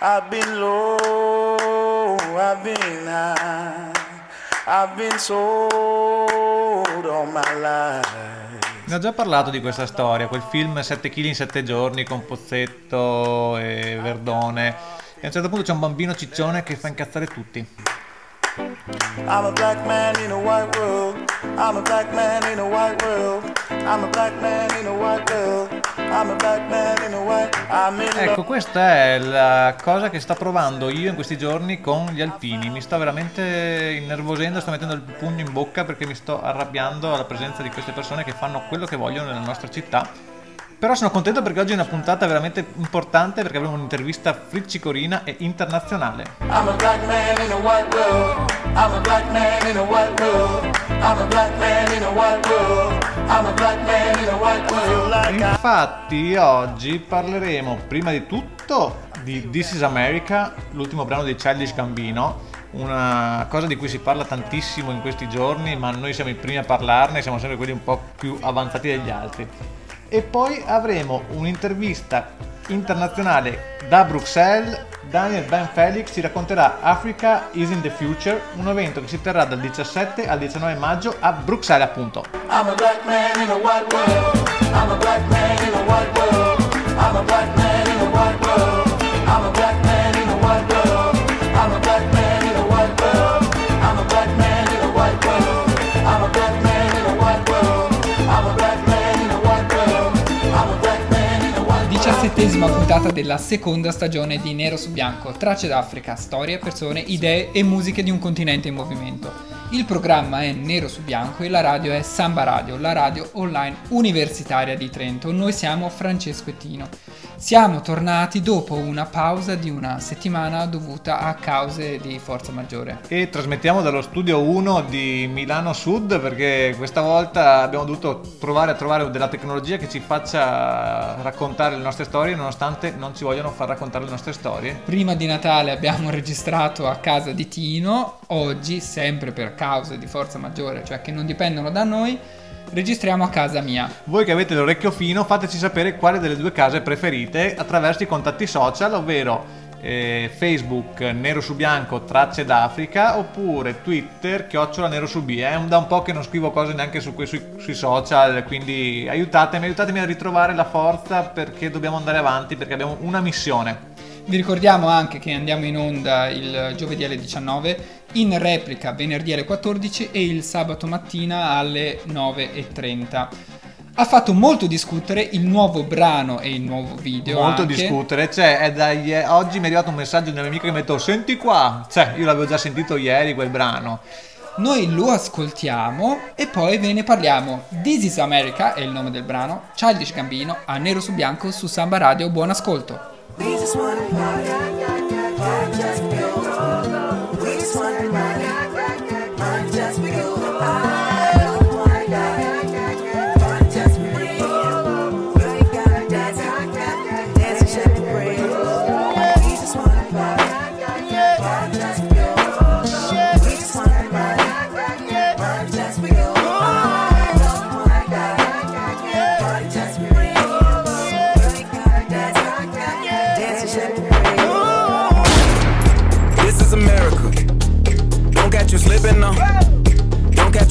I've been low, I've been high, I've been sold all my life. Ne ho già parlato di questa storia, quel film 7 kg in 7 giorni con Pozzetto e Verdone. E a un certo punto c'è un bambino ciccione che fa incazzare tutti. I'm a black man in a white world. I'm a black man in a white world. Ecco, questa è la cosa che sto provando io in questi giorni con gli alpini. Mi sto veramente innervosendo, sto mettendo il pugno in bocca perché mi sto arrabbiando alla presenza di queste persone che fanno quello che vogliono nella nostra città. Però sono contento perché oggi è una puntata veramente importante perché avremo un'intervista friccicorina e internazionale. I'm a black man in a white world. I'm a black man in a white world. I'm a black man in a white world. I'm a black man in a white world. Like Infatti oggi parleremo prima di tutto di This is America, l'ultimo brano di Childish Gambino, una cosa di cui si parla tantissimo in questi giorni, ma noi siamo i primi a parlarne, siamo sempre quelli un po' più avanzati degli altri. E poi avremo un'intervista internazionale da Bruxelles. Daniel Ben Felix ci racconterà Africa is in the Future, un evento che si terrà dal 17 al 19 maggio a Bruxelles appunto. I'm a black man in a white world. I'm a black man in a white world. I'm a black man Diciassettesima puntata della seconda stagione di Nero su Bianco, tracce d'Africa, storie, persone, idee e musiche di un continente in movimento. Il programma è Nero su Bianco e la radio è Samba Radio, la radio online universitaria di Trento. Noi siamo Francesco e Tino. Siamo tornati dopo una pausa di una settimana dovuta a cause di forza maggiore. E trasmettiamo dallo studio 1 di Milano Sud perché questa volta abbiamo dovuto provare a trovare della tecnologia che ci faccia raccontare le nostre storie nonostante non ci vogliono far raccontare le nostre storie. Prima di Natale abbiamo registrato a casa di Tino, oggi, sempre per cause di forza maggiore, cioè che non dipendono da noi, registriamo a casa mia. Voi che avete l'orecchio fino fateci sapere quale delle due case preferite attraverso i contatti social, ovvero eh, Facebook Nero su Bianco Tracce d'Africa oppure Twitter Chiocciola Nero su B. È un- da un po' che non scrivo cose neanche su sui, sui social, quindi aiutatemi, aiutatemi a ritrovare la forza perché dobbiamo andare avanti, perché abbiamo una missione. Vi ricordiamo anche che andiamo in onda il giovedì alle 19, in replica venerdì alle 14 e il sabato mattina alle 9.30. Ha fatto molto discutere il nuovo brano e il nuovo video. Molto anche. discutere, cioè è da ie- oggi mi è arrivato un messaggio di un amico che mi ha detto senti qua, cioè io l'avevo già sentito ieri quel brano. Noi lo ascoltiamo e poi ve ne parliamo. This is America è il nome del brano, Childish Gambino a nero su bianco su Samba Radio. Buon ascolto. We just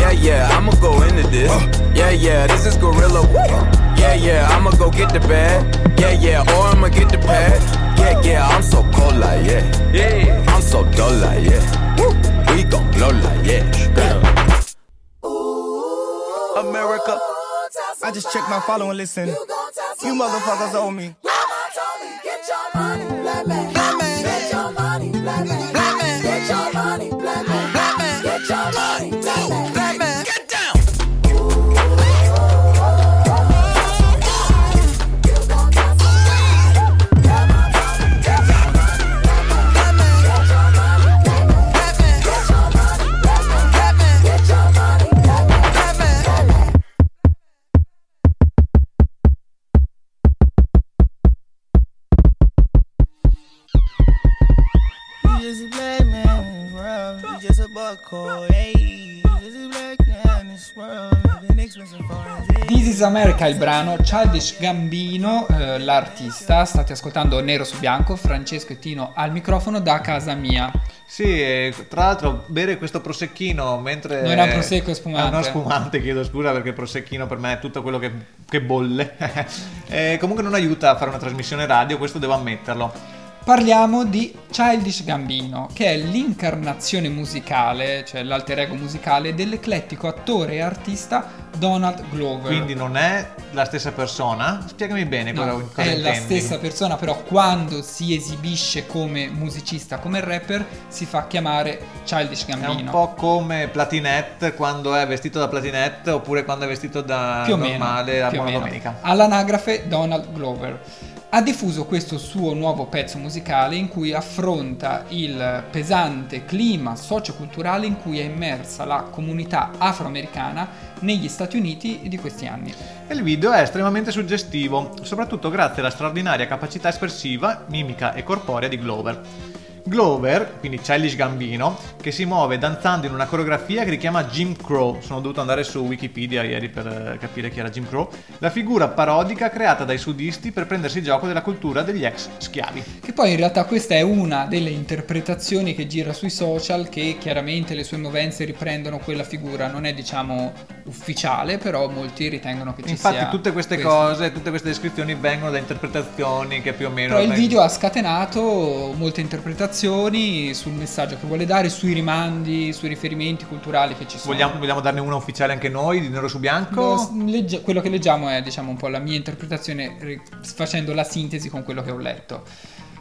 Yeah, yeah, I'ma go into this. Yeah, yeah, this is Gorilla. Yeah, yeah, I'ma go get the bag. Yeah, yeah, or I'ma get the pad. Yeah, yeah, I'm so cold like yeah. Yeah, I'm so dull like yeah. We gon' blow like yeah. America. I just checked my follow and listen. You motherfuckers owe me. Grandma told me, Get your money, let man. Just a black man in this world. You just a buck hey. You just a black man in this world. Is America il brano, Childish Gambino, eh, l'artista, state ascoltando Nero su Bianco, Francesco e Tino al microfono da casa mia. Sì, tra l'altro bere questo prosecchino mentre... Non è un prosecco, è spumante. Ah, no, spumante, chiedo scusa perché il prosecchino per me è tutto quello che, che bolle. e comunque non aiuta a fare una trasmissione radio, questo devo ammetterlo. Parliamo di Childish Gambino, che è l'incarnazione musicale, cioè l'alter ego musicale dell'eclettico attore e artista Donald Glover. Quindi non è la stessa persona? Spiegami bene cosa, No, cosa è la intendi. stessa persona, però quando si esibisce come musicista, come rapper, si fa chiamare Childish È un Gambino. po' come Platinette quando è vestito da Platinette oppure quando è vestito da più meno, normale a più o buona meno. domenica. All'anagrafe Donald Glover. Ha diffuso questo suo nuovo pezzo musicale in cui affronta il pesante clima socioculturale in cui è immersa la comunità afroamericana negli Stati Uniti di questi anni. Il video è estremamente suggestivo, soprattutto grazie alla straordinaria capacità espressiva, mimica e corporea di Glover. Glover, quindi Childish Gambino, che si muove danzando in una coreografia che richiama Jim Crow. Sono dovuto andare su Wikipedia ieri per eh, capire chi era Jim Crow. La figura parodica creata dai sudisti per prendersi gioco della cultura degli ex schiavi. Che poi in realtà questa è una delle interpretazioni che gira sui social che chiaramente le sue movenze riprendono quella figura, non è diciamo ufficiale, però molti ritengono che ci Infatti sia tutte queste questo. cose, tutte queste descrizioni vengono da interpretazioni che più o meno... Però il video ha scatenato molte interpretazioni sul messaggio che vuole dare, sui rimandi, sui riferimenti culturali che ci sono. Vogliamo, vogliamo darne una ufficiale anche noi, di nero su bianco? Lo- legge- quello che leggiamo è diciamo un po' la mia interpretazione facendo la sintesi con quello che ho letto.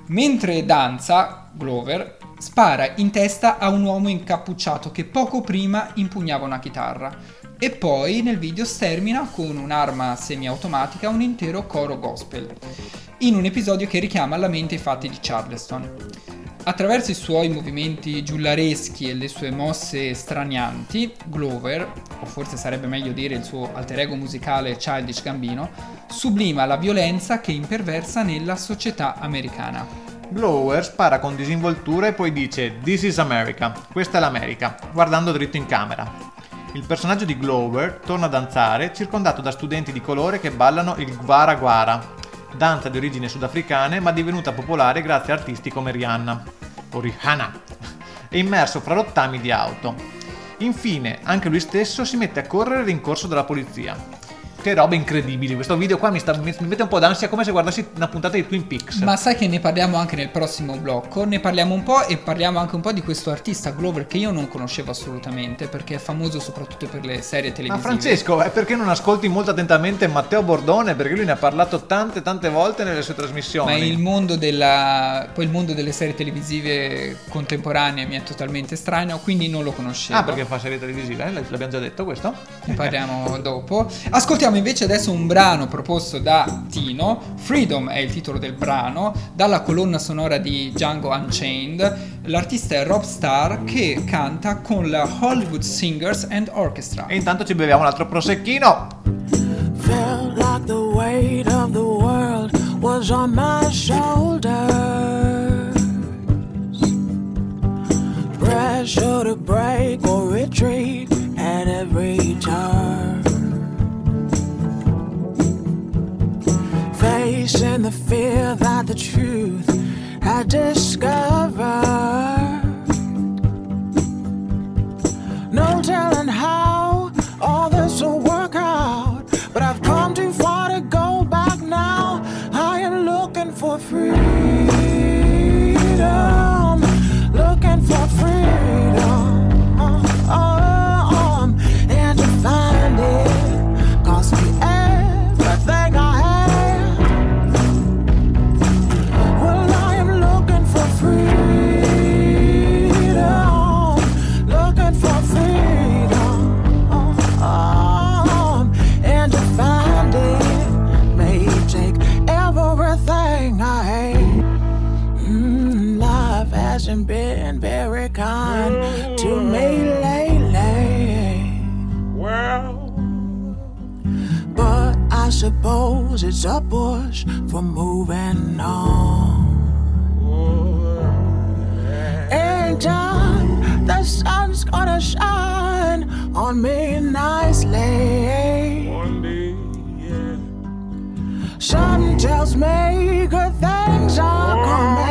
Mentre danza, Glover spara in testa a un uomo incappucciato che poco prima impugnava una chitarra. E poi nel video stermina con un'arma semiautomatica un intero coro gospel, in un episodio che richiama alla mente i fatti di Charleston. Attraverso i suoi movimenti giullareschi e le sue mosse stranianti, Glover, o forse sarebbe meglio dire il suo alter ego musicale Childish Gambino, sublima la violenza che imperversa nella società americana. Glower spara con disinvoltura e poi dice This is America, questa è l'America, guardando dritto in camera. Il personaggio di Glover torna a danzare circondato da studenti di colore che ballano il Gwara Gwara, danza di origine sudafricane ma divenuta popolare grazie a artisti come Rihanna o Rihanna e immerso fra rottami di auto. Infine, anche lui stesso si mette a correre rincorso dalla polizia. Che robe incredibili, questo video qua mi, sta- mi- mi mette un po' d'ansia come se guardassi una puntata di Twin Peaks. Ma sai che ne parliamo anche nel prossimo blocco? Ne parliamo un po' e parliamo anche un po' di questo artista Glover che io non conoscevo assolutamente perché è famoso soprattutto per le serie Ma televisive. Francesco, è perché non ascolti molto attentamente Matteo Bordone? Perché lui ne ha parlato tante tante volte nelle sue trasmissioni. Ma il mondo della poi il mondo delle serie televisive contemporanee mi è totalmente estraneo, quindi non lo conoscevo. Ah, perché fa serie televisive? eh? L'abbiamo già detto questo? Ne parliamo dopo. Ascoltiamo invece adesso un brano proposto da Tino. Freedom è il titolo del brano, dalla colonna sonora di Django Unchained. L'artista è Rob Starr che canta con la Hollywood Singers and Orchestra. E intanto ci beviamo un altro prosecchino. Felt like the weight of the world was on my shoulders. Pressure to break or retreat at every turn. Facing the fear that the truth had discovered. It's a push for moving on. springtime, the sun's gonna shine on me nicely. One day, yeah. Something tells me good things are coming,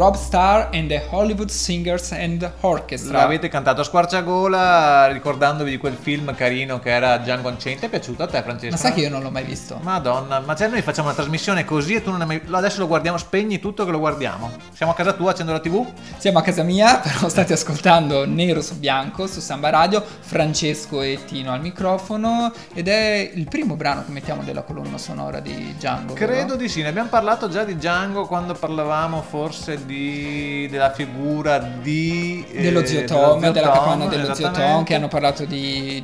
Rob Starr and the Hollywood Singers and Orchestra. L'avete cantato a squarciagola ricordandovi di quel film carino che era Django Unchained. Ti è piaciuto a te Francesco? Ma sai che io non l'ho mai visto? Madonna, ma cioè noi facciamo una trasmissione così e tu non hai mai... Adesso lo guardiamo, spegni tutto che lo guardiamo. Siamo a casa tua, accendo la tv? Siamo a casa mia, però state ascoltando Nero su Bianco su Samba Radio, Francesco e Tino al microfono ed è il primo brano che mettiamo della colonna sonora di Django. Credo di sì, ne abbiamo parlato già di Django quando parlavamo forse di... della figura di... eh, dello zio dello Tom, zio della Tom, capanna dello zio Tom, che hanno parlato di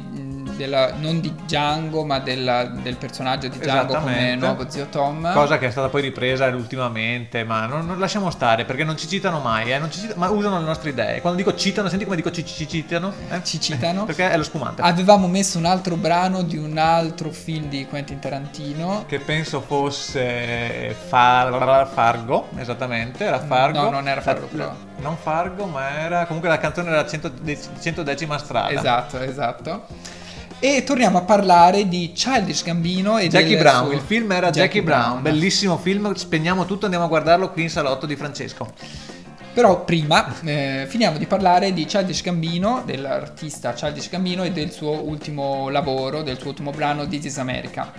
della- non di Django, ma della- del personaggio di Django come nuovo zio Tom. Cosa che è stata poi ripresa ultimamente, ma non, non lasciamo stare perché non ci citano mai, eh, non ci citano- ma usano le nostre idee. Quando dico citano, senti come dico ci, ci- ci citano? Eh? Ci citano. Perché è lo spumante. Avevamo messo un altro brano di un altro film di Quentin Tarantino. Che penso fosse Far- Fargo, esattamente, era Fargo. No, non era Fargo, però. Non Fargo, ma era... Comunque la canzone era 100 de- 110 strada. Esatto, esatto. E torniamo a parlare di Childish Gambino e Jackie Brown, il film era Jackie, Brown. bellissimo film, spegniamo tutto, andiamo a guardarlo qui in salotto di Francesco. Però prima eh, finiamo di parlare di Childish Gambino, dell'artista Childish Gambino e del suo ultimo lavoro, del suo ultimo brano This is America.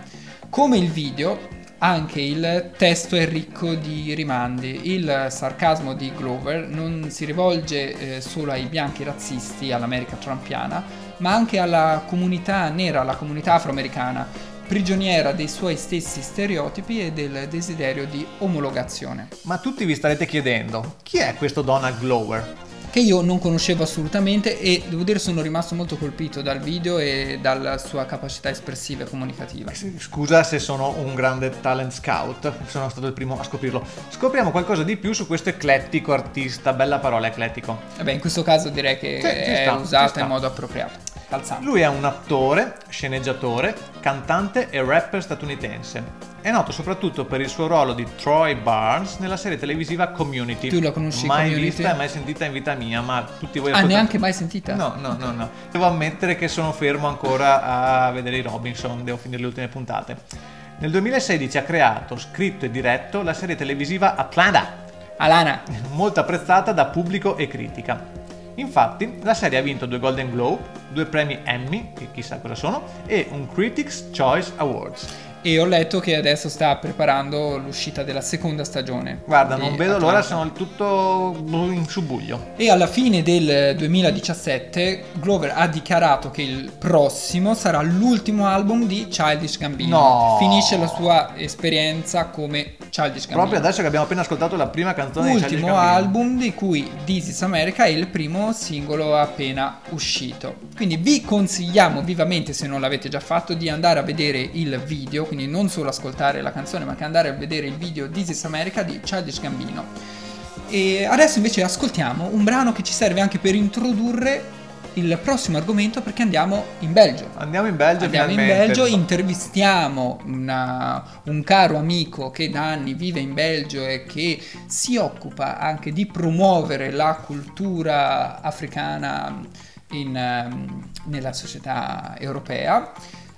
Come il video, anche il testo è ricco di rimandi. Il sarcasmo di Glover non si rivolge eh, solo ai bianchi razzisti, all'America trumpiana, ma anche alla comunità nera, alla comunità afroamericana, prigioniera dei suoi stessi stereotipi e del desiderio di omologazione. Ma tutti vi starete chiedendo, chi è questo Donald Glover? che io non conoscevo assolutamente e devo dire sono rimasto molto colpito dal video e dalla sua capacità espressiva e comunicativa. Scusa se sono un grande talent scout, sono stato il primo a scoprirlo. Scopriamo qualcosa di più su questo eclettico artista, bella parola eclettico. Vabbè, in questo caso direi che Sì, è sta, usata in modo appropriato. Calzante. Lui è un attore, sceneggiatore, cantante e rapper statunitense. È noto soprattutto per il suo ruolo di Troy Barnes nella serie televisiva Community. Tu la conosci, Mai Community? vista e mai sentita in vita mia, ma tutti voi Ah, ascoltate- neanche mai sentita? No, no, no, no. Devo ammettere che sono fermo ancora a vedere i Robinson, devo finire le ultime puntate. Nel 2016 ha creato, scritto e diretto la serie televisiva Atlanta, Alana. molto apprezzata da pubblico e critica. Infatti, la serie ha vinto due Golden Globe, due premi Emmy, che chissà cosa sono, e un Critics' Choice Awards. E ho letto che adesso sta preparando l'uscita della seconda stagione. Guarda, non vedo l'ora, Atlanta. sono tutto in subbuglio. E alla fine del 2017 Glover ha dichiarato che il prossimo sarà l'ultimo album di Childish Gambino. No. Finisce la sua esperienza come Childish Gambino. Proprio adesso che abbiamo appena ascoltato la prima canzone di Childish Gambino. album di cui This is America è il primo singolo appena uscito. Quindi vi consigliamo vivamente, se non l'avete già fatto, di andare a vedere il video, quindi non solo ascoltare la canzone, ma che andare a vedere il video This is America di Childish Gambino. E adesso invece ascoltiamo un brano che ci serve anche per introdurre il prossimo argomento perché andiamo in Belgio. Andiamo in Belgio Andiamo in finalmente. Belgio, intervistiamo una- un caro amico che da anni vive in Belgio e che si occupa anche di promuovere la cultura africana in, ehm, nella società europea.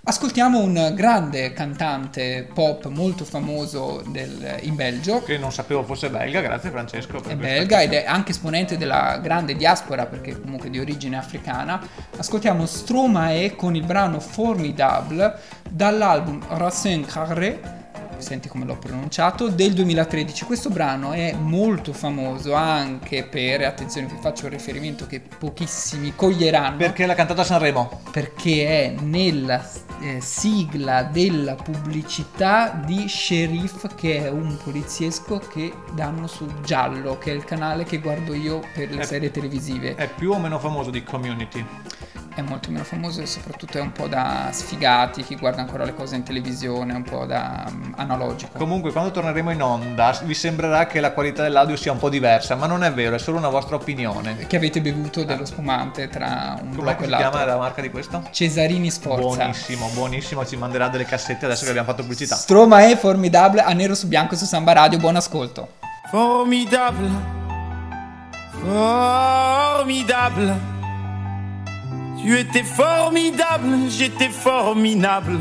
Ascoltiamo un grande cantante pop molto famoso del- in Belgio, Che non sapevo fosse belga, grazie Francesco. È belga ed è anche esponente della grande diaspora perché comunque di origine africana. Ascoltiamo Stromae con il brano Formidable dall'album Racine Carré, senti come l'ho pronunciato, del 2013. Questo brano è molto famoso anche per, attenzione vi faccio un riferimento che pochissimi coglieranno, Perché l'ha cantato a Sanremo. perché è nella eh, sigla della pubblicità di Sheriff che è un poliziesco che danno su Giallo che è il canale che guardo io per le Eh, serie televisive È più o meno famoso di Community. È molto meno famoso e soprattutto è un po' da sfigati chi guarda ancora le cose in televisione un po' da mm, analogico Comunque, quando torneremo in onda, vi sembrerà che la qualità dell'audio sia un po' diversa, ma non è vero, è solo una vostra opinione. che avete bevuto dello spumante tra un Com'è blocco e si l'altro chiama la marca di questo? Cesarini Sforza Buonissimo, buonissimo, ci manderà delle cassette adesso che abbiamo fatto pubblicità. Stroma è formidable a nero su bianco su Samba Radio buon ascolto Formidable, formidable. Tu étais formidable, j'étais formidable.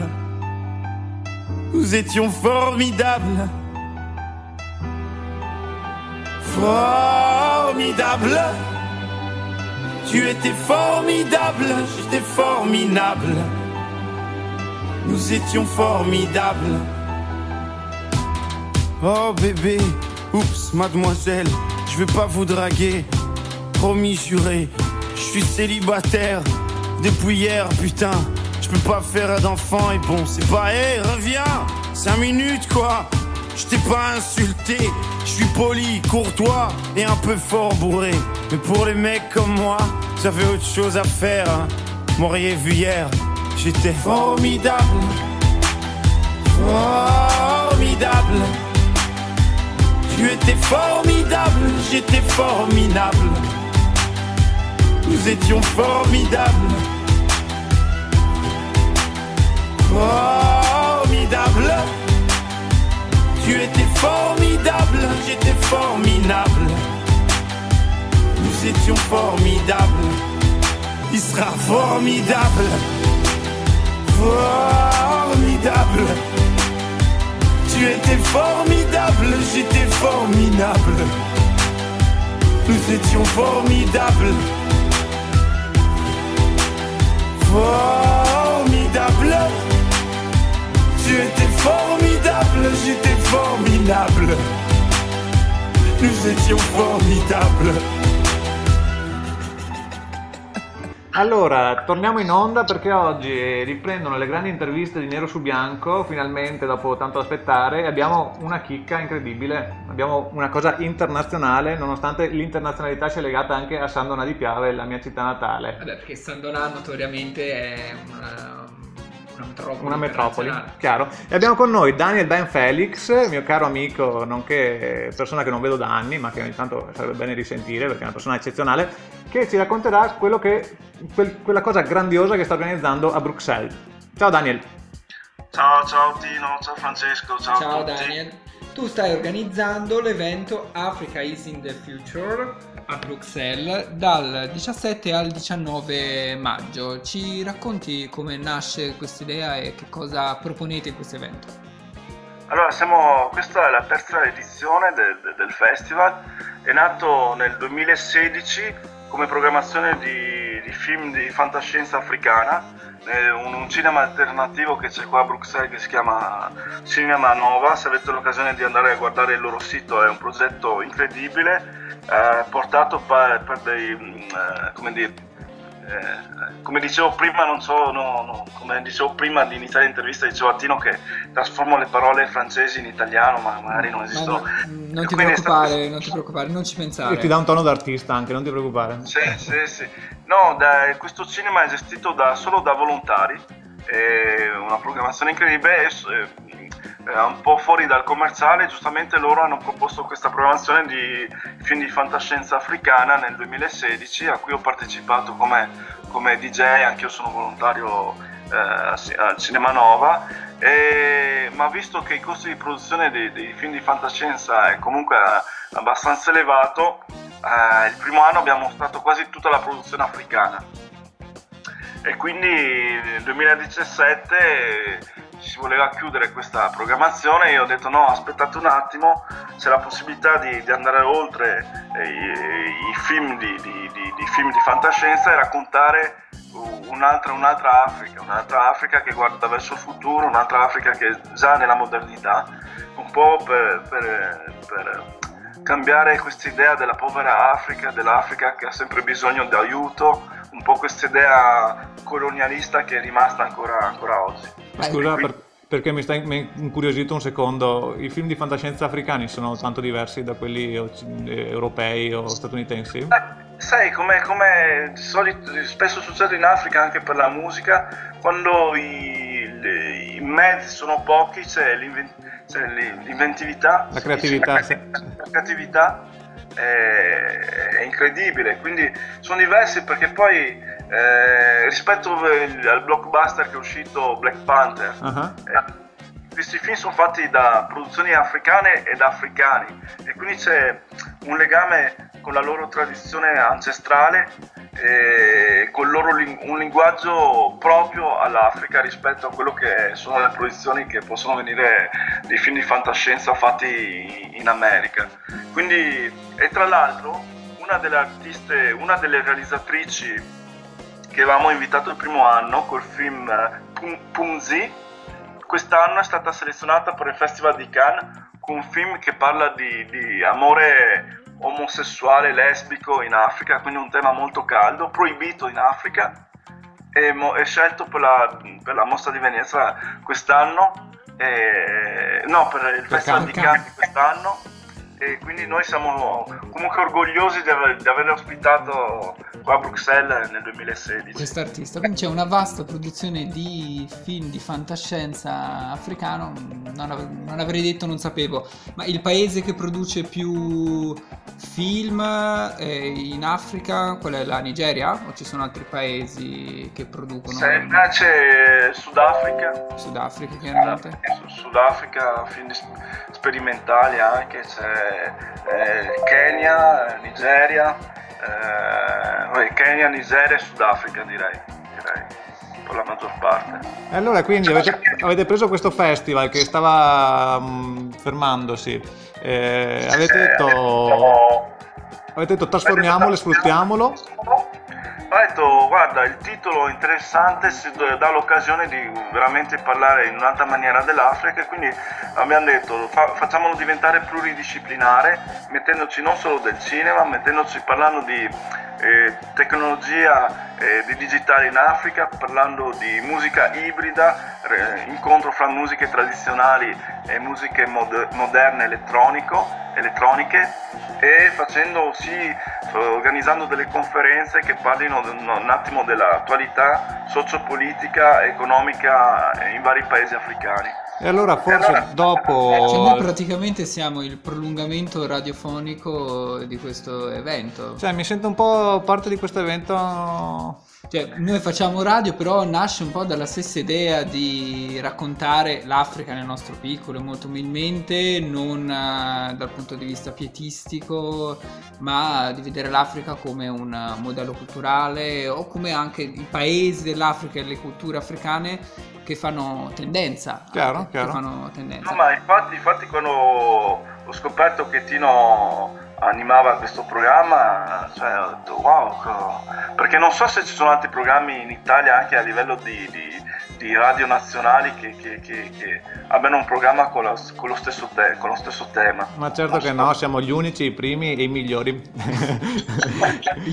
Nous étions formidables. Formidable. Tu étais formidable, j'étais formidable. Nous étions formidables. Oh bébé, oups, mademoiselle, je vais pas vous draguer. Promis juré, je suis célibataire depuis hier, putain. Je peux pas faire d'enfant et bon, c'est pas, hé, reviens, 5 minutes quoi. Je t'ai pas insulté, je suis poli, courtois et un peu fort bourré. Mais pour les mecs comme moi, j'avais autre chose à faire. Hein. M'auriez vu hier, j'étais formidable. Formidable. Tu étais formidable, j'étais formidable. Nous étions formidables. Formidable. Tu étais formidable, j'étais formidable. Nous étions formidables. Il sera formidable. Formidable. Tu étais formidable, j'étais formidable. Nous étions formidables. Formidable. Tu étais formidable, j'étais formidable. Nous étions formidables. Allora, torniamo in onda perché oggi riprendono le grandi interviste di Nero su Bianco, finalmente dopo tanto aspettare, abbiamo una chicca incredibile, abbiamo una cosa internazionale, nonostante l'internazionalità sia legata anche a San Donà di Piave, la mia città natale. Vabbè, perché San Donà notoriamente è una, una metropoli. Una metropoli, chiaro. E abbiamo con noi Daniel Ben Felix, mio caro amico, nonché persona che non vedo da anni, ma che ogni tanto sarebbe bene risentire perché è una persona eccezionale, che ci racconterà quello che, quel- quella cosa grandiosa che sta organizzando a Bruxelles. Ciao Daniel. Ciao, ciao Tino, ciao Francesco, ciao, Ciao a tutti. Daniel. Tu stai organizzando l'evento Africa is in the Future a Bruxelles dal 17 al 19 maggio. Ci racconti come nasce questa idea e che cosa proponete in questo evento? Allora, siamo, questa è la terza edizione del, del- festival, è nato nel 2016 come programmazione di, di film di fantascienza africana, un, un cinema alternativo che c'è qua a Bruxelles che si chiama Cinema Nova, se avete l'occasione di andare a guardare il loro sito è un progetto incredibile, eh, portato per, per dei, mm, eh, come dire, eh, come dicevo prima, non so, no, no, come dicevo prima di iniziare l'intervista, dicevo a Tino che trasformo le parole francesi in italiano, ma magari non Ma esistono. no, non ti Quindi è stato- preoccupare, non ti preoccupare, non ci pensare. E ti dà un tono d'artista anche, non ti preoccupare. Sì, sì, sì. No, da- questo cinema è gestito da- solo da volontari, è una programmazione incredibile, è, è un po' fuori dal commerciale, giustamente loro hanno proposto questa programmazione di film di fantascienza africana nel 2016 a cui ho partecipato come, come DJ, anche io sono volontario eh, al- Cinema Nova, e- ma visto che i costi di produzione dei, dei film di fantascienza è comunque eh, abbastanza elevato, eh, il primo anno abbiamo mostrato quasi tutta la produzione africana. E quindi nel 2017 eh, si voleva chiudere questa programmazione e io ho detto no aspettate un attimo c'è la possibilità di, di andare oltre eh, i, i film di, di- di- di film di fantascienza e raccontare un'altra, un'altra Africa, un'altra Africa che guarda verso il futuro, un'altra Africa che è già nella modernità, un po' per, per- per cambiare questa idea della povera Africa, dell'Africa che ha sempre bisogno di aiuto, un po' questa idea colonialista che è rimasta ancora, ancora oggi. Scusa, per- perché mi sta mi è incuriosito un secondo. I film di fantascienza africani sono tanto diversi da quelli eh, europei o statunitensi? Eh, Sai, come, come di solito, spesso succede in Africa anche per la musica, quando i, le- i mezzi sono pochi c'è, l'inven- c'è l'inventività, La creatività, dice, sì. la creatività è, è incredibile, quindi sono diversi perché poi eh, rispetto al al blockbuster che è uscito Black Panther, Ah, eh, questi film sono fatti da produzioni africane ed africani. E quindi c'è un legame con la loro tradizione ancestrale e con il loro ling- un linguaggio proprio all'Africa rispetto a quello che sono le produzioni che possono venire dei film di fantascienza fatti in America. Quindi, e tra l'altro, una delle artiste, una delle realizzatrici che avevamo invitato il primo anno col film eh, Punzi, quest'anno è stata selezionata per il Festival di Cannes con un film che parla di, di amore omosessuale, lesbico in Africa, quindi un tema molto caldo, proibito in Africa, e mo- è scelto per la, per la mostra di Venezia quest'anno, e- no, per il Festival di Cannes. Quest'anno, e quindi noi siamo comunque orgogliosi di, aver, di averlo ospitato qua a Bruxelles nel 2016. Quest'artista, quindi c'è una vasta produzione di film di fantascienza africano, non, ave- non avrei detto, non sapevo, ma il paese che produce più film eh, in Africa, qual è la Nigeria? O ci sono altri paesi che producono? Se invece Sudafrica, Sudafrica chiaramente. Su- Sudafrica, film sperimentali anche, c'è eh, Kenya, Nigeria, eh, Kenya, Nigeria e Sudafrica direi, direi, per la maggior parte. E allora quindi avete, avete preso questo festival che stava mm, fermandosi, eh, avete detto, avete detto trasformiamolo, sfruttiamolo, Ho detto, guarda, il titolo è interessante, si dà l'occasione di veramente parlare in un'altra maniera dell'Africa quindi abbiamo detto, fa- facciamolo diventare pluridisciplinare, mettendoci non solo del cinema, mettendoci parlando di eh, tecnologia, eh, di digitale in Africa, parlando di musica ibrida, re- incontro fra musiche tradizionali e musiche mod- moderne elettroniche e facendo sì, organizzando delle conferenze che parlino un, un attimo dell'attualità sociopolitica e economica in vari paesi africani. E allora forse Cioè, noi dopo... praticamente siamo il prolungamento radiofonico di questo evento. Cioè mi sento un po' parte di questo evento... Cioè, noi facciamo radio, però nasce un po' dalla stessa idea di raccontare l'Africa nel nostro piccolo, molto umilmente, non eh, dal punto di vista pietistico, ma di vedere l'Africa come un eh, modello culturale o come anche i paesi dell'Africa e le culture africane che fanno tendenza. Chiaro, anche, chiaro. Che fanno tendenza. No, ma infatti, infatti quando ho scoperto che Tino animava questo programma, cioè ho detto wow, perché non so se ci sono altri programmi in Italia anche a livello di, di- di radio nazionali che, che- che- che abbiano un programma con, la- con lo, stesso te- con lo stesso tema. Ma certo che no, siamo gli unici, i primi e i migliori.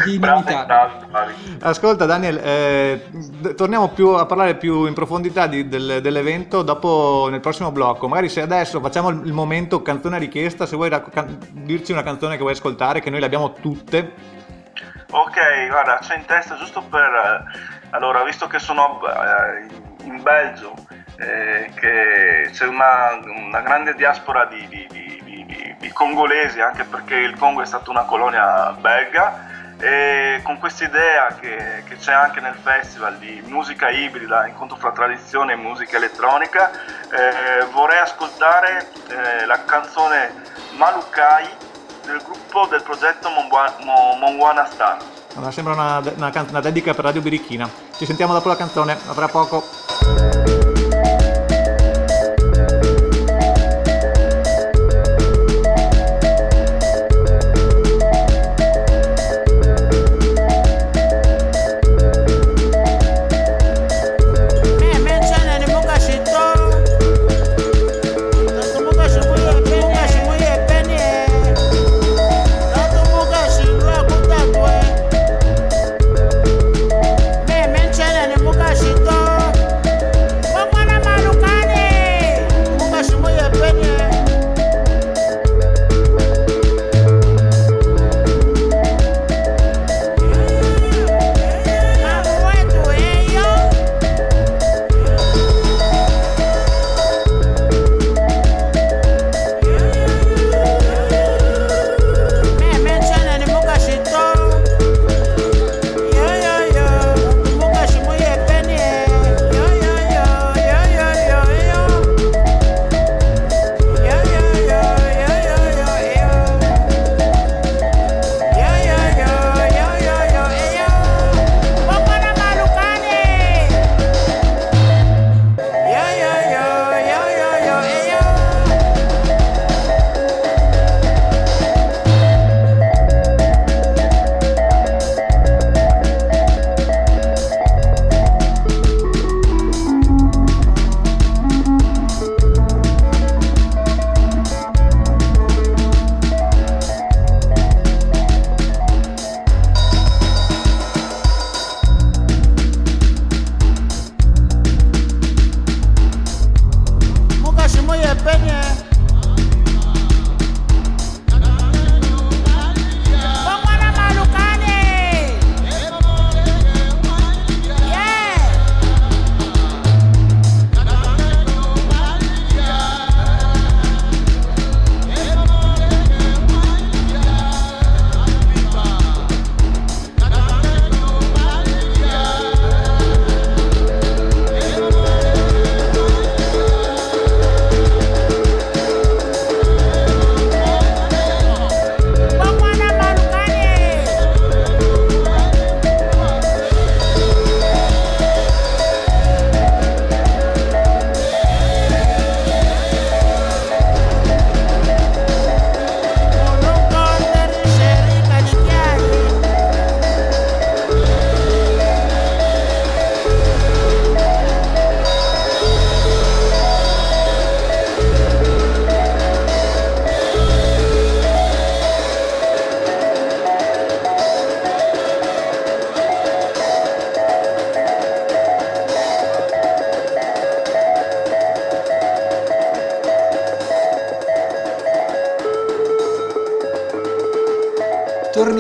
Gli Bravi. Ascolta Daniel, eh, torniamo più a parlare più in profondità di- del- dell'evento dopo nel prossimo blocco. Magari se adesso facciamo il, il momento canzone a richiesta, se vuoi can- dirci una canzone che vuoi ascoltare, che noi le abbiamo tutte. Ok, guarda, c'è in testa giusto per... eh, allora, visto che sono eh, in- Belgio, eh, che c'è una, una grande diaspora di, di- di- di- congolesi, anche perché il Congo è stata una colonia belga, e con questa idea che, che c'è anche nel festival di musica ibrida, incontro fra tradizione e musica elettronica, eh, vorrei ascoltare eh, la canzone Malukai del gruppo del progetto Monguana Star. Allora, sembra una, una una dedica per Radio Birichina. Ci sentiamo dopo la canzone, a tra poco.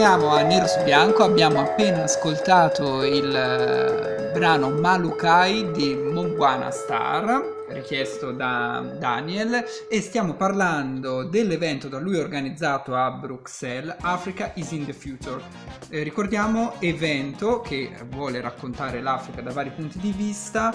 Torniamo a Nero su Bianco, abbiamo appena ascoltato il eh, brano Malukai di Mogwana Star, richiesto da Daniel, e stiamo parlando dell'evento da lui organizzato a Bruxelles, Africa is in the Future. Eh, ricordiamo evento che vuole raccontare l'Africa da vari punti di vista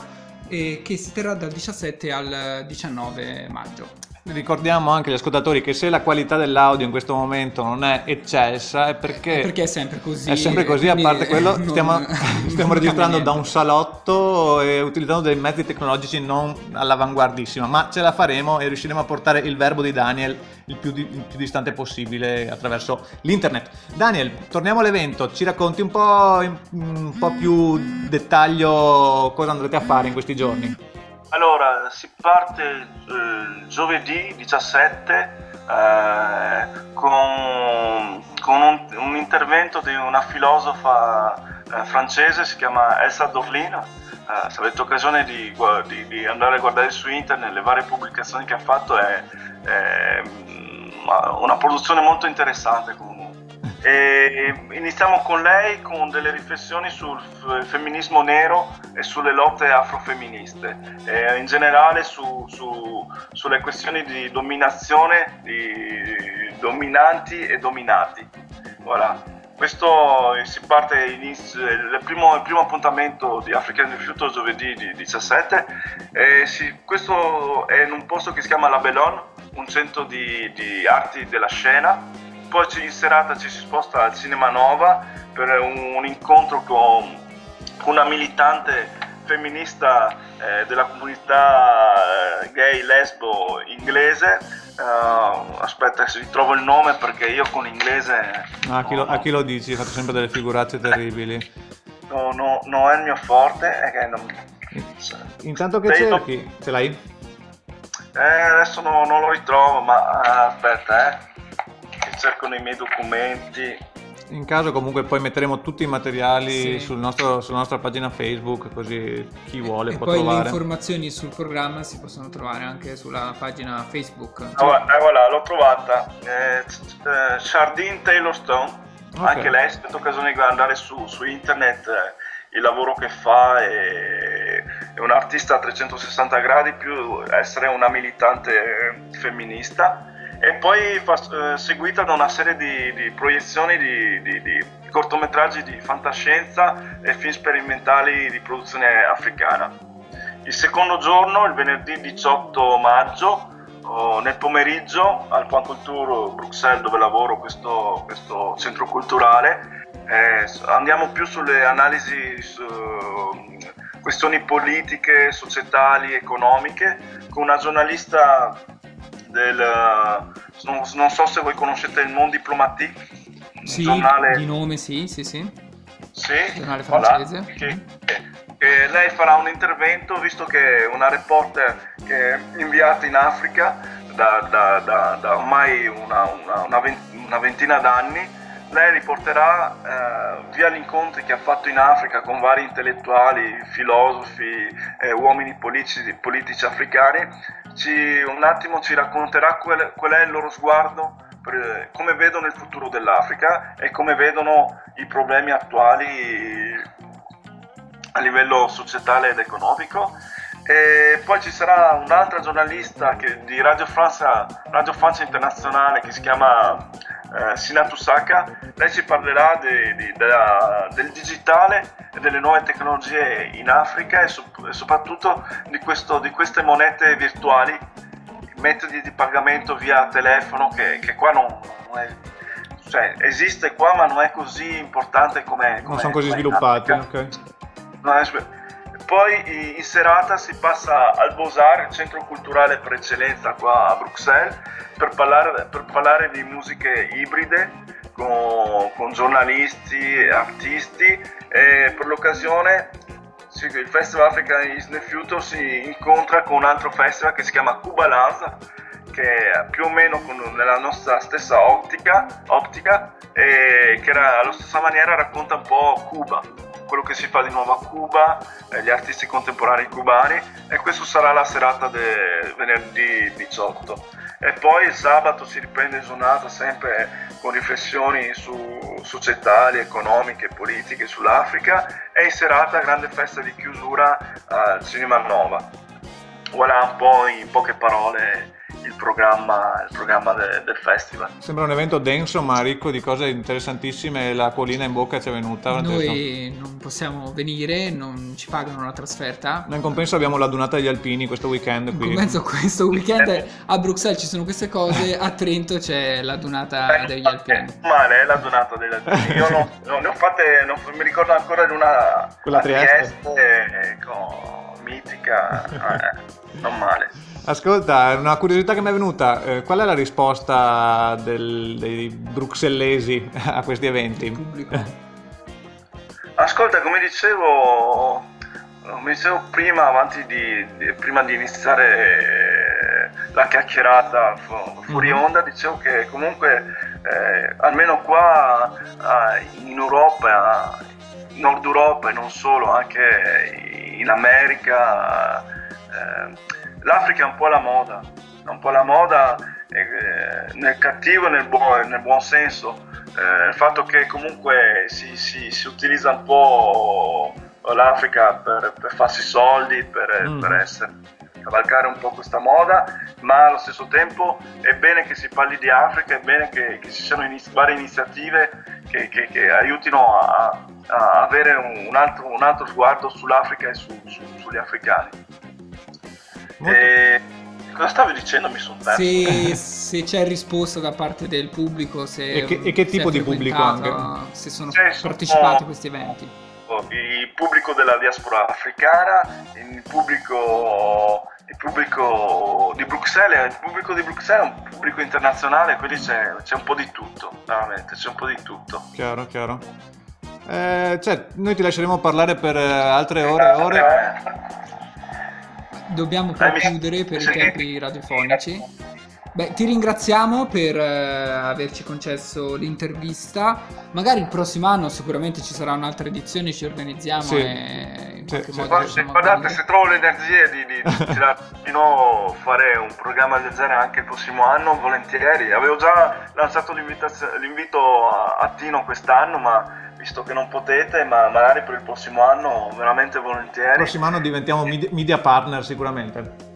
e che si terrà dal 17 al 19 maggio. Ricordiamo anche agli ascoltatori che se la qualità dell'audio in questo momento non è eccessa è perché, Perché è sempre così. è sempre così, a parte quello non- stiamo, stiamo registrando da un salotto e utilizzando dei mezzi tecnologici non all'avanguardissima, ma ce la faremo e riusciremo a portare il verbo di Daniel il più, di- il più distante possibile attraverso l'internet. Daniel, torniamo all'evento, ci racconti un po', in un po' più dettaglio cosa andrete a fare in questi giorni? Allora, si parte eh, giovedì 17 eh, con, con un, un intervento di una filosofa eh, francese, si chiama Elsa Dorlin. Eh, se avete occasione di, di- di andare a guardare su internet le varie pubblicazioni che ha fatto, è, è, mm, una produzione molto interessante comunque. E iniziamo con lei con delle riflessioni sul femminismo nero e sulle lotte afrofemministe, e in generale su- su- sulle questioni di dominazione, di dominanti e dominati. Voilà. Questo eh, si parte inizio, il primo, il primo appuntamento di African Future giovedì di 17 e si- questo è in un posto che si chiama La Bellone, un centro di, di arti della scena poi in serata ci si sposta al Cinema Nova per un, un incontro con, con una militante femminista eh, della comunità eh, gay lesbo inglese. Eh, aspetta, se ritrovo il nome perché io con inglese A chi, lo, a chi lo dici? Fate sempre delle figuracce terribili. no, no, no è il mio forte. che non- Intanto che Dei- cerchi, ce l'hai? Eh, adesso no- non lo ritrovo, ma ah, aspetta, eh. Cerco nei miei documenti. In caso comunque poi metteremo tutti i materiali Sì. sul nostro- sulla nostra pagina Facebook così chi vuole E può poi le trovare. informazioni sul programma si possono trovare anche sulla pagina Facebook. Ah, eh, voilà, l'ho trovata. Eh, eh, Chardine Taylor Stone. Ok. Anche lei, avete occasione di andare su, su internet, eh, il lavoro che fa è, è un artista a 360 gradi, più essere una militante eh, femminista. E poi eh, seguita da una serie di, di proiezioni di, di- di cortometraggi di fantascienza e film sperimentali di produzione africana. Il secondo giorno, il venerdì 18 maggio, oh, nel pomeriggio al Pan Culture Bruxelles dove lavoro questo, questo centro culturale, eh, andiamo più sulle analisi su questioni politiche, societali, economiche, con una giornalista del... non, non so se voi conoscete il Monde Diplomatique, Sì, giornale... di nome sì, sì, sì. Sì, Giornale voilà, francese. che- che lei farà un intervento visto che è una reporter che è inviata in Africa da, da- da- da ormai una, una- una ventina d'anni. Lei riporterà eh, via gli incontri che ha fatto in Africa con vari intellettuali, filosofi, eh, uomini politici, politici africani, ci- un attimo ci racconterà qual, qual è il loro sguardo per come vedono il futuro dell'Africa e come vedono i problemi attuali a livello societale ed economico. E poi ci sarà un'altra giornalista che- di Radio Francia, Radio Francia Internazionale che si chiama eh, Sinatu Saka. Lei ci parlerà de- di- della- del digitale e delle nuove tecnologie in Africa e, sop- e soprattutto di, questo- di queste monete virtuali, metodi di pagamento via telefono che, che qua non, non è... Cioè, esiste qua ma non è così importante come... Non sono così sviluppati, ok. No, è Poi in serata si passa al Beaux-Arts, il centro culturale per eccellenza qua a Bruxelles, per parlare, per parlare di musiche ibride con, con giornalisti artisti e per l'occasione il Festival Africa is the Future si incontra con un altro festival che si chiama Cuba Lanza che è più o meno con, nella nostra stessa ottica, ottica e che alla stessa maniera racconta un po' Cuba, quello che si fa di nuovo a Cuba, eh, gli artisti contemporanei cubani e questo sarà la serata del venerdì 18. E poi il sabato si riprende giornata sempre con riflessioni su societali, economiche, politiche sull'Africa e in serata grande festa di chiusura al Cinema Nova. Voilà un po' in poche parole il programma, il programma de- del festival. Sembra un evento denso ma ricco di cose interessantissime, l'acquolina in bocca ci è venuta. Noi non possiamo venire, non ci pagano la trasferta. In compenso abbiamo la dunata degli alpini questo weekend In qui. compenso questo weekend a Bruxelles ci sono queste cose, a Trento c'è la donata degli alpini. Male, è la donata degli alpini. Io non, non- ne ho fatte, non- mi ricordo ancora di una Quella a Trieste. Trieste, con mitica, eh, non male. Ascolta, una curiosità che mi è venuta, eh, qual è la risposta del- dei bruxellesi a questi eventi? Pubblico. Ascolta, come dicevo, come dicevo prima, avanti di, di- prima di iniziare eh, la chiacchierata fu- fuori Mhm. onda, dicevo che comunque eh, almeno qua eh, in Europa, in Nord Europa e non solo, anche in America, eh, l'Africa è un po' la moda, è un po' la moda eh, nel cattivo e nel buon, nel buon senso. Eh, il fatto che comunque si, si- si utilizza un po' l'Africa per, per farsi soldi, per, Mm. per essere, cavalcare un po' questa moda, ma allo stesso tempo è bene che si parli di Africa, è bene che, che ci siano iniz- varie iniziative che, che- che aiutino a, a avere un, un altro, un altro sguardo sull'Africa e su- su- sugli africani. Molto- cosa stavi dicendo? Mi sono perso. Se, se c'è risposta da parte del pubblico, se, E che- e che tipo di pubblico anche? Se sono sono- partecipati a questi eventi. il pubblico della diaspora africana, il pubblico, il pubblico di Bruxelles, il pubblico di Bruxelles è un pubblico internazionale, quindi c'è, c'è un po' di tutto, veramente, c'è un po' di tutto. Chiaro, chiaro. Eh, cioè, noi ti lasceremo parlare per eh, altre ore e ore. Dobbiamo chiudere per i tempi radiofonici. Beh, ti ringraziamo per eh, averci concesso l'intervista. Magari il prossimo anno sicuramente ci saranno altre edizioni, ci organizziamo Sì. e in Sì, qualche sì. modo a guardate, se trovo le energie di, di, di nuovo fare un programma del genere anche il prossimo anno, volentieri. Avevo già lanciato l'invito a, a Tino quest'anno, ma visto che non potete, ma magari per il prossimo anno veramente Il volentieri. prossimo anno diventiamo media, partner sicuramente.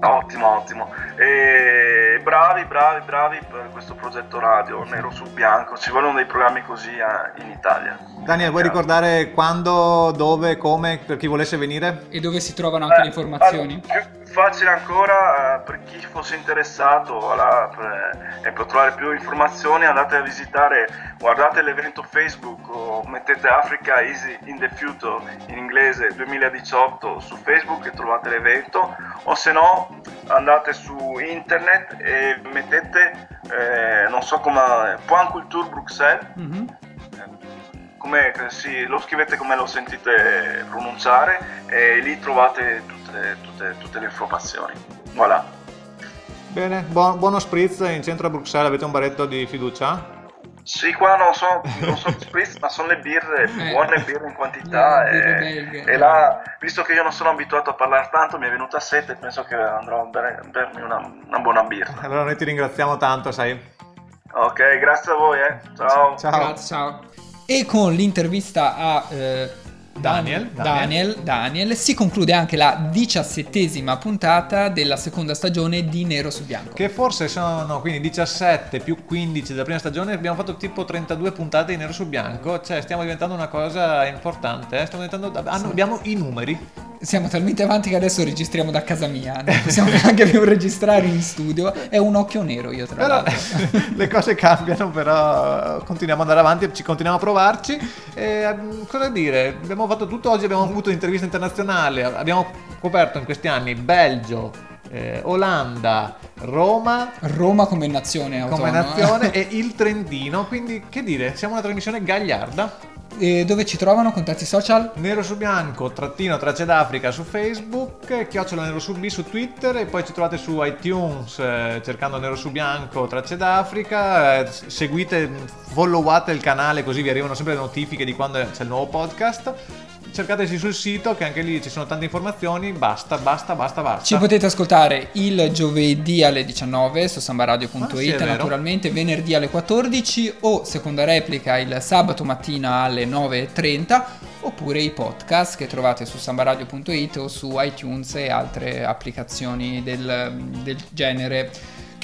Ottimo, ottimo. E bravi, bravi, bravi per questo progetto radio, nero su bianco. Ci vogliono dei programmi così eh, in Italia. Daniel, vuoi ricordare quando, dove, come, per chi volesse venire? E dove si trovano anche le Eh, informazioni? allora, facile ancora, eh, per chi fosse interessato alla- per- e per trovare più informazioni andate a visitare, guardate l'evento Facebook o mettete Africa Easy in the Future in inglese 2018 su Facebook e trovate l'evento o se no andate su internet e mettete, eh, non so come, Point Culture Bruxelles Mhm. Come, sì, lo scrivete come lo sentite pronunciare e lì trovate tutte, tutte- tutte le informazioni. Voilà. Bene, buon- buono spritz in centro a Bruxelles, avete un baretto di fiducia? Sì, qua non sono, non sono spritz, ma sono le birre, Eh. buone birre in quantità. E, e là, visto che io non sono abituato a parlare tanto, mi è venuta sete e penso che andrò a bere- bermi una, una buona birra. Allora noi ti ringraziamo tanto, sai? Ok, grazie a voi, eh. Ciao. Ciao. Grazie, ciao. E con l'intervista a eh, Daniel, Daniel, Daniel, si conclude anche la diciassettesima puntata della seconda stagione di Nero su Bianco. Che forse sono quindi 17 più 15 della prima stagione, abbiamo fatto tipo 32 puntate di nero su bianco, cioè stiamo diventando una cosa importante, eh? stiamo diventando, hanno- abbiamo i numeri. Siamo talmente avanti che adesso registriamo da casa mia, non possiamo neanche più registrare in studio. È un occhio nero io tra Però l'altro. le cose cambiano, però continuiamo ad andare avanti, ci continuiamo a provarci. E, ehm, cosa dire? Abbiamo fatto tutto oggi, abbiamo avuto interviste internazionali, abbiamo coperto in questi anni Belgio, eh, Olanda, Roma Roma come nazione come autonoma. nazione e il Trentino, quindi che dire, siamo una trasmissione gagliarda. E dove ci trovano? Contatti social? Nero su bianco, trattino tracce d'Africa su Facebook, chiocciola nero su B su Twitter e poi ci trovate su iTunes eh, cercando nero su bianco tracce d'Africa. eh, seguite, followate il canale così vi arrivano sempre le notifiche di quando c'è il nuovo podcast. Cercateci sul sito che anche lì ci sono tante informazioni. Basta, basta, basta, basta. Ci potete ascoltare il giovedì alle 19 su sambaradio.it, Ah, naturalmente venerdì alle 14 o seconda replica il sabato mattina alle 9.30 oppure i podcast che trovate su sambaradio.it o su iTunes e altre applicazioni del, del genere.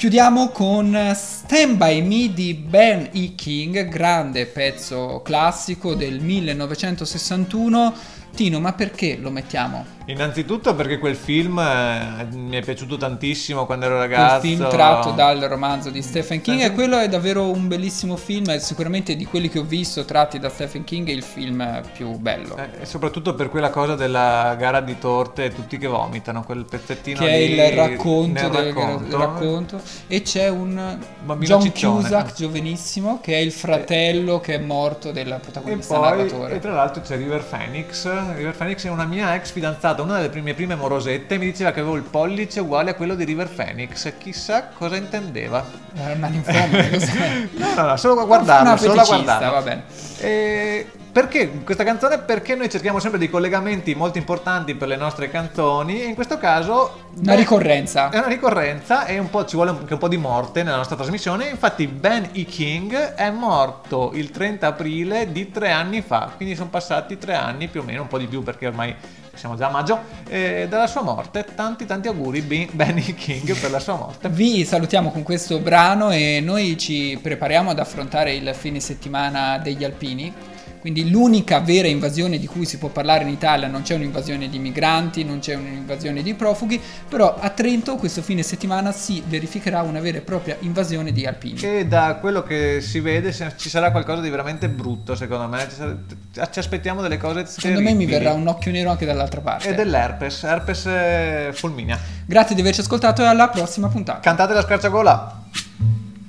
Chiudiamo con Stand By Me di Ben E. King, grande pezzo classico del 1961. Tino, ma perché lo mettiamo? Innanzitutto perché quel film eh, mi è piaciuto tantissimo quando ero ragazzo. film tratto dal romanzo di Stephen King Stephen- e quello è davvero un bellissimo film, è sicuramente di quelli che ho visto tratti da Stephen King è il film più bello. Eh, E soprattutto per quella cosa della gara di torte e tutti che vomitano, quel pezzettino che è lì il racconto, del racconto. racconto. e c'è un Bambino John ciccione. Cusack giovanissimo che è il fratello che è morto del E protagonista poi, narratore e tra l'altro c'è River Phoenix. River Phoenix è una mia ex fidanzata, una delle mie prime morosette. Mi diceva che avevo il pollice uguale a quello di River Phoenix. Chissà cosa intendeva. Era una linfoma, cos'è? No, no, no, solo a guardarlo, solo a guardarlo. va bene. E perché questa canzone? Perché noi cerchiamo sempre dei collegamenti molto importanti per le nostre canzoni e in questo caso Una beh, ricorrenza. È una ricorrenza e un po' ci vuole anche un po' di morte nella nostra trasmissione. Infatti Ben E. King è morto il 30 aprile di tre anni fa, quindi sono passati tre anni più o meno, un po' di più perché ormai siamo già a maggio, eh, dalla sua morte. Tanti tanti auguri Ben Ben E. King per la sua morte. Vi salutiamo con questo brano e noi ci prepariamo ad affrontare il fine settimana degli alpini. Quindi l'unica vera invasione di cui si può parlare in Italia non c'è un'invasione di migranti, non c'è un'invasione di profughi, però a Trento questo fine settimana si verificherà una vera e propria invasione di alpini. E da quello che si vede ci sarà qualcosa di veramente brutto secondo me. Ci, sarà- ci aspettiamo delle cose Secondo me mi verrà un occhio nero anche dall'altra parte. E dell'herpes, herpes eh, fulminea. Grazie di averci ascoltato e alla prossima puntata. Cantate la scarciagola.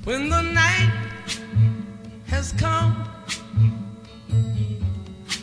When the night has come